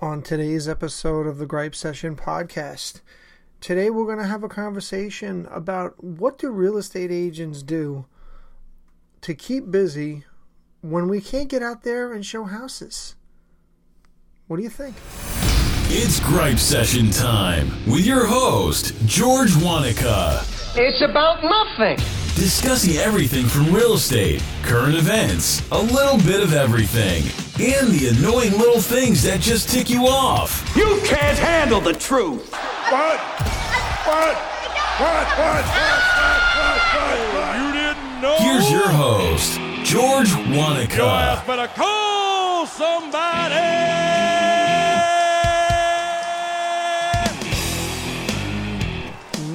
on today's episode of the Gripe Session podcast. Today we're going to have a conversation about what do real estate agents do to keep busy when we can't get out there and show houses. What do you think? It's Gripe Session time with your host, George Wanaka. It's about nothing. Discussing everything from real estate, current events, a little bit of everything, and the annoying little things that just tick you off. You can't handle the truth. What? What? What? What? What? What? What? You didn't know? Here's your host, George Your ass Wanaka. better call somebody.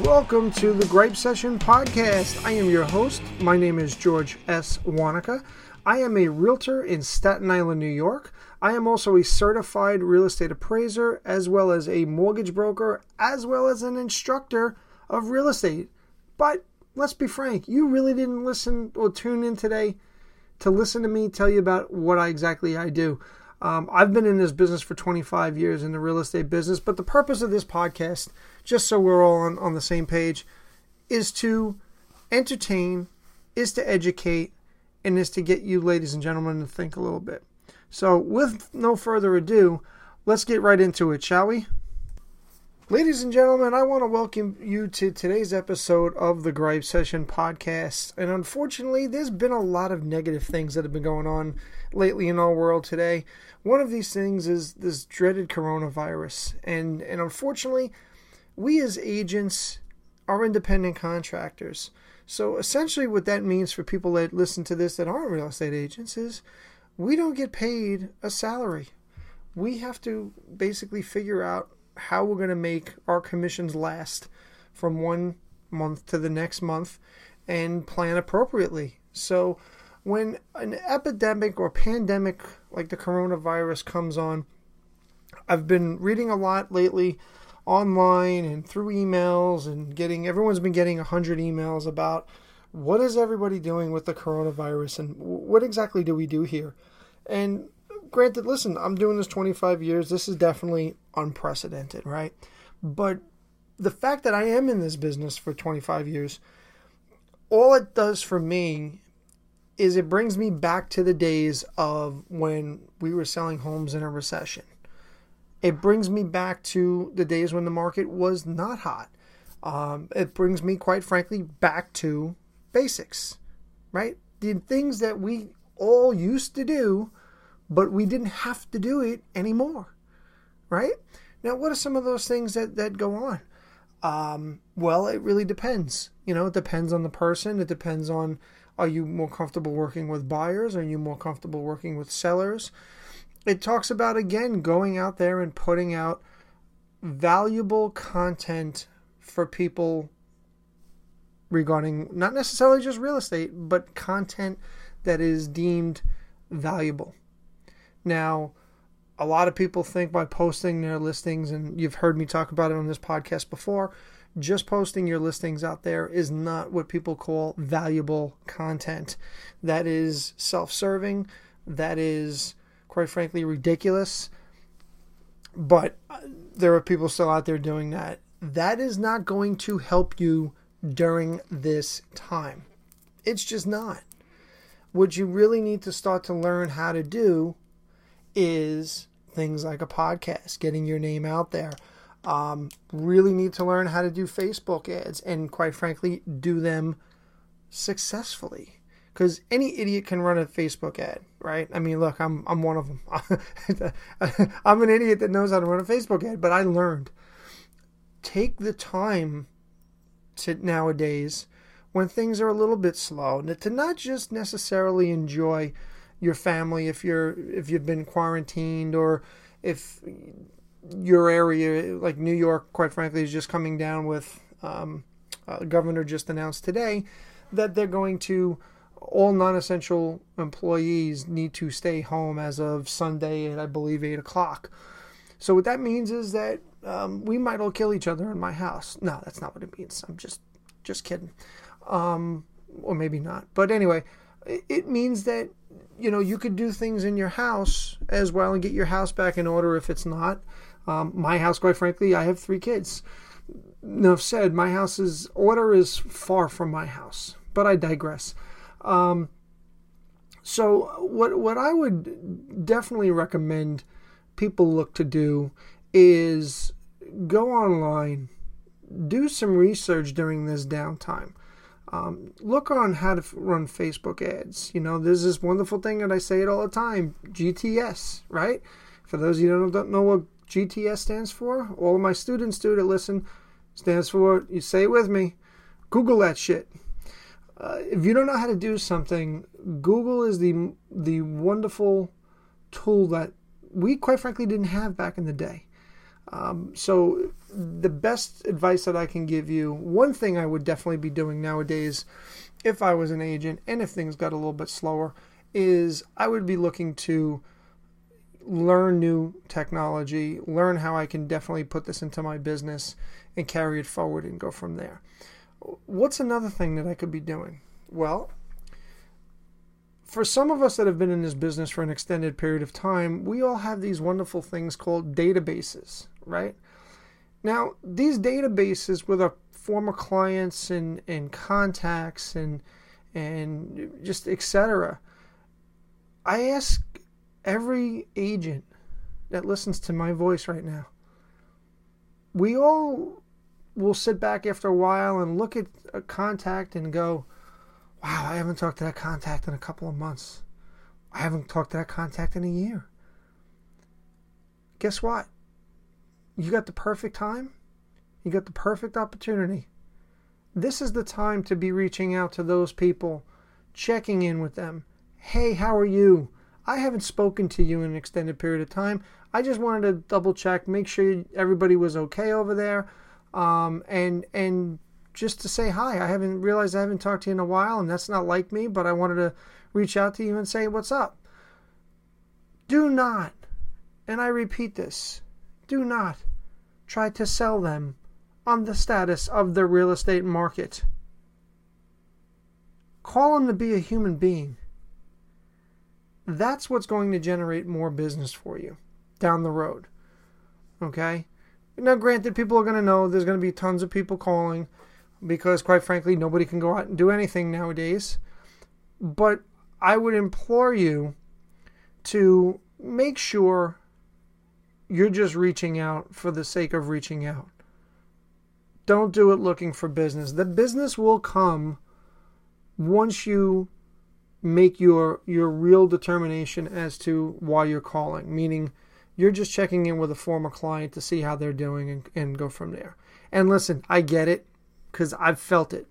Welcome to the Gripe Session podcast. I am your host. My name is George S. Wanaka. I am a realtor in Staten Island, New York. I am also a certified real estate appraiser, as well as a mortgage broker, as well as an instructor of real estate. But let's be frank, you really didn't listen or tune in today to listen to me tell you about what I exactly I do. Um, I've been in this business for 25 years in the real estate business, but the purpose of this podcast, just so we're all on, on the same page, is to entertain, is to educate, and is to get you, ladies and gentlemen, to think a little bit. So, with no further ado, let's get right into it, shall we? Ladies and gentlemen, I want to welcome you to today's episode of the Gripe Session podcast. And unfortunately, there's been a lot of negative things that have been going on lately in our world today. One of these things is this dreaded coronavirus. And and unfortunately, we as agents are independent contractors. So essentially what that means for people that listen to this that aren't real estate agents is we don't get paid a salary. We have to basically figure out how we're going to make our commissions last from one month to the next month and plan appropriately. So when an epidemic or pandemic like the coronavirus comes on, I've been reading a lot lately online and through emails and getting everyone's been getting 100 emails about what is everybody doing with the coronavirus and what exactly do we do here? And granted listen i'm doing this 25 years. This is definitely unprecedented right? But the fact that i am in this business for 25 years all it does for me is it brings me back to the days of when we were selling homes in a recession it brings me back to the days when the market was not hot. Um, it brings me, quite frankly, back to basics, right? The things that we all used to do, but we didn't have to do it anymore, right? Now, what are some of those things that, that go on? Um, well, it really depends. You know, it depends on the person. It depends on are you more comfortable working with buyers? Are you more comfortable working with sellers? It talks about again going out there and putting out valuable content for people regarding not necessarily just real estate, but content that is deemed valuable. Now, a lot of people think by posting their listings, and you've heard me talk about it on this podcast before, just posting your listings out there is not what people call valuable content. That is self serving, that is quite frankly ridiculous. But there are people still out there doing that. That is not going to help you during this time. It's just not. What you really need to start to learn how to do is things like a podcast, getting your name out there. Um, really need to learn how to do Facebook ads and, quite frankly, do them successfully because any idiot can run a Facebook ad, right? I mean, look, I'm I'm one of them. I'm an idiot that knows how to run a Facebook ad, but I learned. Take the time to nowadays when things are a little bit slow to not just necessarily enjoy your family if you're if you've been quarantined or if your area like New York, quite frankly, is just coming down with um, uh, governor just announced today that they're going to all non-essential employees need to stay home as of Sunday at I believe eight o'clock. So what that means is that um, we might all kill each other in my house. No, that's not what it means. I'm just just kidding, um, or maybe not. But anyway, It means that you know you could do things in your house as well and get your house back in order if it's not. Um, my house, quite frankly, I have three kids. Enough said. My house's order is far from my house, but I digress. Um, so what what I would definitely recommend people look to do is go online, do some research during this downtime. Um, look on how to run Facebook ads. You know, there's this wonderful thing that I say it all the time GTS, right? For those of you who don't know what GTS stands for, all of my students do that listen, stands for, you say it with me, Google that shit. Uh, if you don't know how to do something, Google is the the wonderful tool that we quite frankly didn't have back in the day. Um, so the best advice that I can give you, one thing I would definitely be doing nowadays, if I was an agent and if things got a little bit slower, is I would be looking to learn new technology, learn how I can definitely put this into my business and carry it forward and go from there. What's another thing that I could be doing? Well, for some of us that have been in this business for an extended period of time, we all have these wonderful things called databases, right? Now, these databases with our former clients and, and contacts and and just etc. I ask every agent that listens to my voice right now. We all will sit back after a while and look at a contact and go, wow, I haven't talked to that contact in a couple of months. I haven't talked to that contact in a year. Guess what? You got the perfect time. You got the perfect opportunity. This is the time to be reaching out to those people, checking in with them. Hey, how are you? I haven't spoken to you in an extended period of time. I just wanted to double check, make sure everybody was okay over there, um, and and just to say hi. I haven't realized I haven't talked to you in a while, and that's not like me, but I wanted to reach out to you and say what's up. Do not, and I repeat this, do not try to sell them on the status of the real estate market. Call them to be a human being. That's what's going to generate more business for you down the road. Okay? Now, granted, people are going to know there's going to be tons of people calling because, quite frankly, nobody can go out and do anything nowadays. But I would implore you to make sure you're just reaching out for the sake of reaching out. Don't do it looking for business. The business will come once you make your your real determination as to why you're calling, meaning you're just checking in with a former client to see how they're doing and, and go from there. And listen, I get it because I've felt it.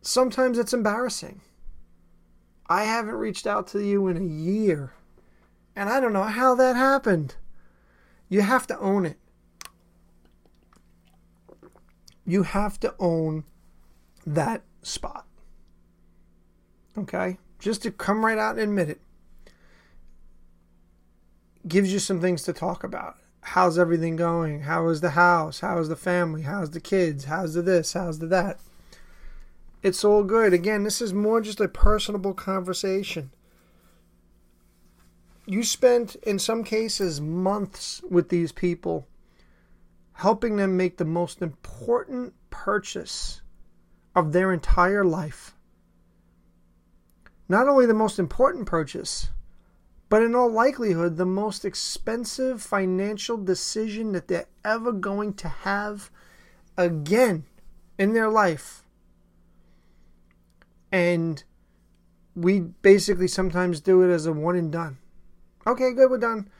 Sometimes it's embarrassing. I haven't reached out to you in a year, and I don't know how that happened. You have to own it. You have to own that spot. Okay? Just to come right out and admit it gives you some things to talk about how's everything going? How is the house? How is the family? How's the kids? How's the this? How's the that? It's all good. Again, this is more just a personable conversation. You spent, in some cases, months with these people, helping them make the most important purchase of their entire life. Not only the most important purchase, but in all likelihood, the most expensive financial decision that they're ever going to have again in their life. And we basically sometimes do it as a one and done. Okay, good, we're done.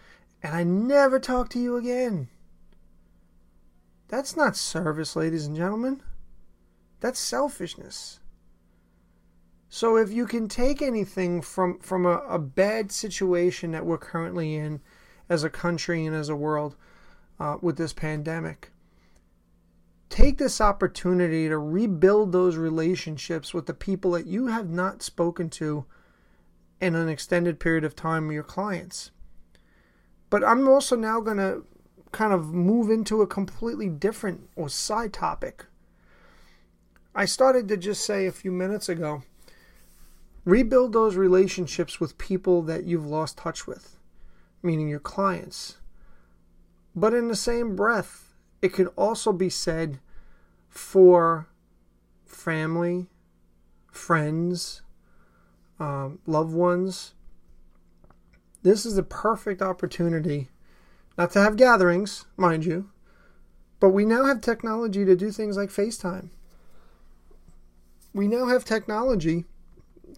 And I never talk to you again. That's not service, ladies and gentlemen. That's selfishness. So if you can take anything from from a, a bad situation that we're currently in as a country and as a world uh, with this pandemic, take this opportunity to rebuild those relationships with the people that you have not spoken to in an extended period of time your clients. But I'm also now going to kind of move into a completely different or side topic. I started to just say a few minutes ago Rebuild those relationships with people that you've lost touch with, meaning your clients. But in the same breath, it could also be said for family, friends, um, loved ones. This is the perfect opportunity, not to have gatherings, mind you, but we now have technology to do things like FaceTime. We now have technology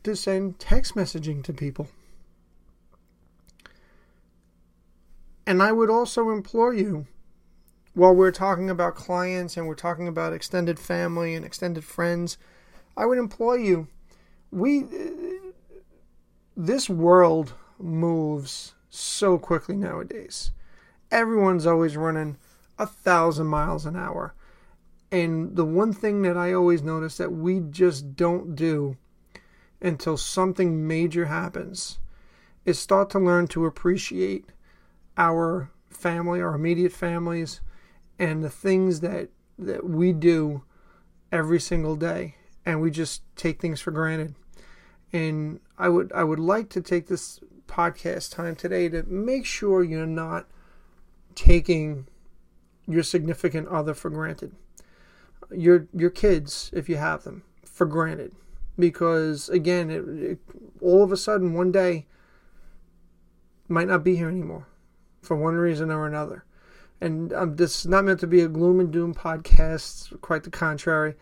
to send text messaging to people. And I would also implore you, while we're talking about clients and we're talking about extended family and extended friends, I would implore you, we, this world moves so quickly nowadays. Everyone's always running a thousand miles an hour. And the one thing that I always notice that we just don't do until something major happens is start to learn to appreciate our family, our immediate families, and the things that that we do every single day, and we just take things for granted. And I would I would like to take this podcast time today to make sure you're not taking your significant other for granted. Your your kids, if you have them, for granted, because again, it, it, all of a sudden one day might not be here anymore for one reason or another. And um, this is not meant to be a gloom and doom podcast. Quite the contrary.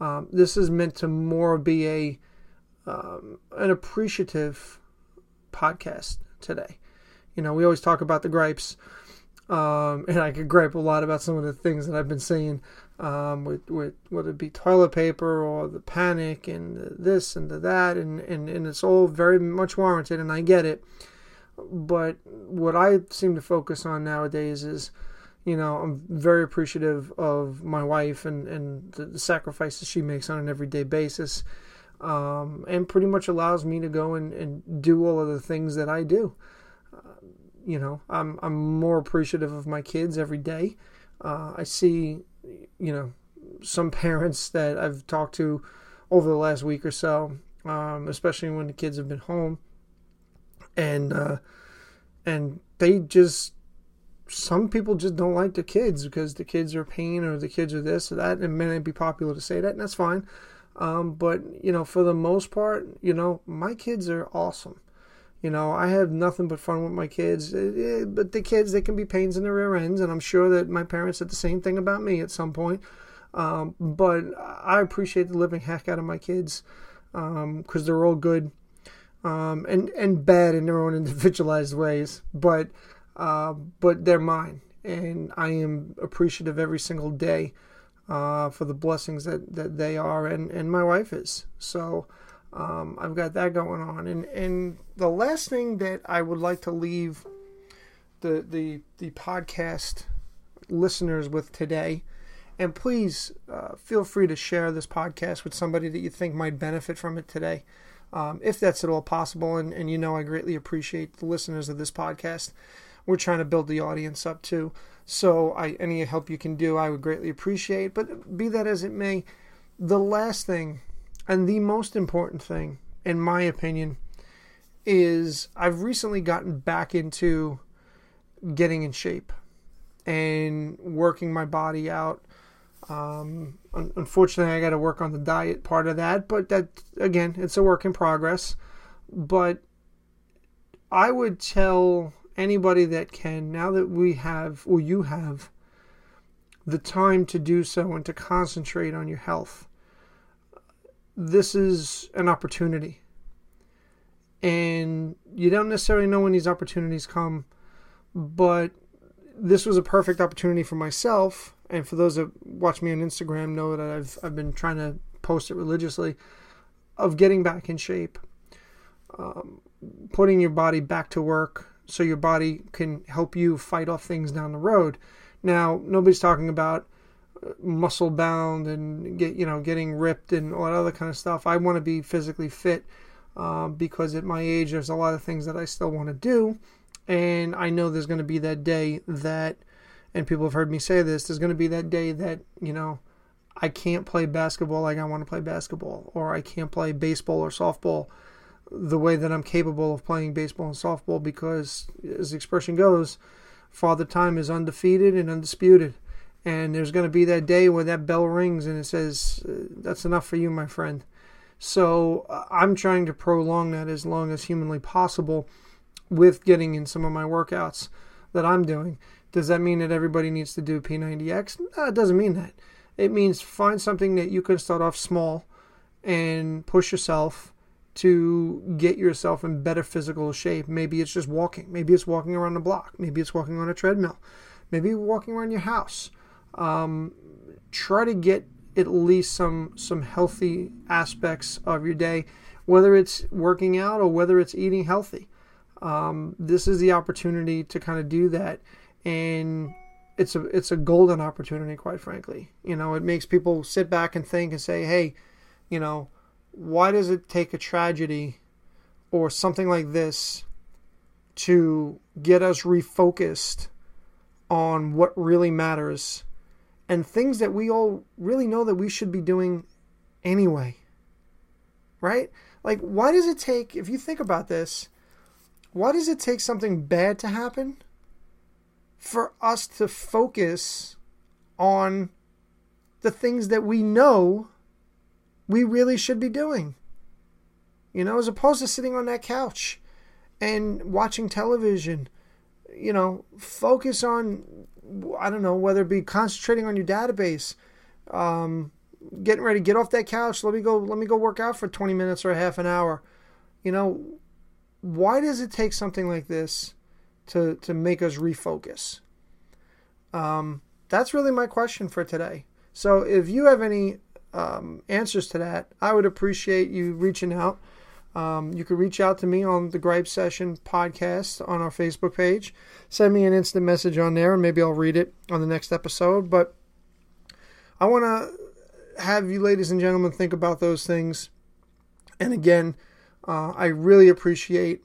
Um, this is meant to more be a um, an appreciative podcast today. You know, we always talk about the gripes, um, and I could gripe a lot about some of the things that I've been saying um, with, with whether it be toilet paper or the panic and the this and the that, and, and, and it's all very much warranted, and I get it. But what I seem to focus on nowadays is, you know, I'm very appreciative of my wife and, and the, the sacrifices she makes on an everyday basis. Um, and pretty much allows me to go and, and do all of the things that I do. Uh, you know, I'm I'm more appreciative of my kids every day. Uh, I see, you know, some parents that I've talked to over the last week or so, um, especially when the kids have been home, and uh, and they just some people just don't like the kids because the kids are pain or the kids are this or that. It may not be popular to say that, and that's fine. Um, but you know, for the most part, you know, my kids are awesome. You know, I have nothing but fun with my kids. Eh, but the kids, they can be pains in the rear ends, and I'm sure that my parents said the same thing about me at some point. Um, but I appreciate the living heck out of my kids because um, they're all good um, and and bad in their own individualized ways. But uh, but they're mine, and I am appreciative every single day uh, for the blessings that, that they are, and, and my wife is. So um, I've got that going on. And and the last thing that I would like to leave the the the podcast listeners with today. And please uh, feel free to share this podcast with somebody that you think might benefit from it today um, if that's at all possible. And, and you know, I greatly appreciate the listeners of this podcast. We're trying to build the audience up too. So, I, any help you can do, I would greatly appreciate. But be that as it may, the last thing and the most important thing, in my opinion, is I've recently gotten back into getting in shape and working my body out um, unfortunately, I got to work on the diet part of that, but that again, it's a work in progress. But I would tell anybody that can now that we have, or you have, the time to do so and to concentrate on your health. This is an opportunity. And you don't necessarily know when these opportunities come, but this was a perfect opportunity for myself and for those that watch me on Instagram know that I've I've been trying to post it religiously of getting back in shape, um, putting your body back to work so your body can help you fight off things down the road. Now nobody's talking about muscle bound and get you know getting ripped and all that other kind of stuff. I want to be physically fit uh, because at my age there's a lot of things that I still want to do, and I know there's going to be that day that and people have heard me say this, there's going to be that day that, you know, I can't play basketball like I want to play basketball, or I can't play baseball or softball the way that I'm capable of playing baseball and softball because, as the expression goes, Father Time is undefeated and undisputed. And there's going to be that day where that bell rings and it says, uh, That's enough for you, my friend. So uh, I'm trying to prolong that as long as humanly possible with getting in some of my workouts that I'm doing. Does that mean that everybody needs to do P90X? No, it doesn't mean that. It means find something that you can start off small and push yourself to get yourself in better physical shape. Maybe it's just walking. Maybe it's walking around the block. Maybe it's walking on a treadmill. Maybe walking around your house. Um, try to get at least some some healthy aspects of your day, whether it's working out or whether it's eating healthy. Um, this is the opportunity to kind of do that, and it's a it's a golden opportunity, quite frankly. You know, it makes people sit back and think and say, "Hey, you know, why does it take a tragedy or something like this to get us refocused on what really matters and things that we all really know that we should be doing anyway?" Right? Like, why does it take? If you think about this why does it take something bad to happen for us to focus on the things that we know we really should be doing? You know, as opposed to sitting on that couch and watching television, you know, focus on, I don't know, whether it be concentrating on your database, um, getting ready, get off that couch, let me go, let me go work out for 20 minutes or half an hour. You know, why does it take something like this to to make us refocus? Um, that's really my question for today. So if you have any um, answers to that, I would appreciate you reaching out. Um, you can reach out to me on the Gripe Session podcast on our Facebook page. Send me an instant message on there, and maybe I'll read it on the next episode. But I want to have you, ladies and gentlemen, think about those things. And again, uh, I really appreciate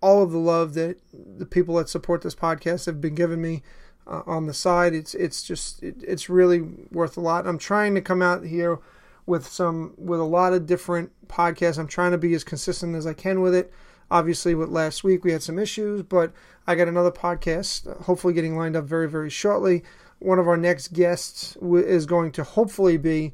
all of the love that the people that support this podcast have been giving me uh, on the side. It's it's just it, it's really worth a lot. I'm trying to come out here with some with a lot of different podcasts. I'm trying to be as consistent as I can with it. Obviously, with last week we had some issues, but I got another podcast, hopefully getting lined up very very shortly. One of our next guests is going to hopefully be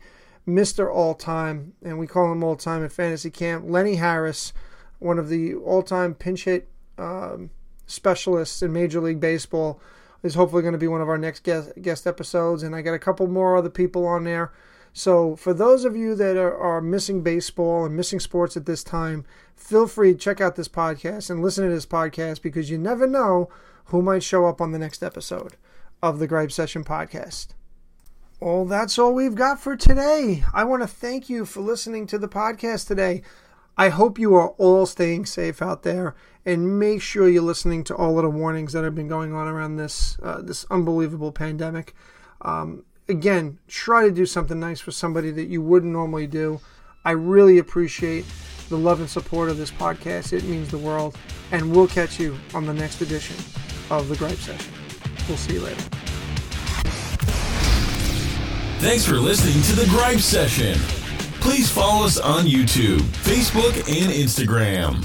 Mr. All Time, and we call him All Time at Fantasy Camp, Lenny Harris, one of the all time pinch hit um, specialists in Major League Baseball, is hopefully going to be one of our next guest, guest episodes. And I got a couple more other people on there. So, for those of you that are, are, missing baseball and missing sports at this time, feel free to check out this podcast and listen to this podcast because you never know who might show up on the next episode of the Gripe Session podcast. Well, that's all we've got for today. I want to thank you for listening to the podcast today. I hope you are all staying safe out there, and make sure you're listening to all of the warnings that have been going on around this uh, this unbelievable pandemic. Um, again, try to do something nice for somebody that you wouldn't normally do. I really appreciate the love and support of this podcast. It means the world, and we'll catch you on the next edition of the Gripe Session. We'll see you later. Thanks for listening to the Gripe Session. Please follow us on YouTube, Facebook, and Instagram.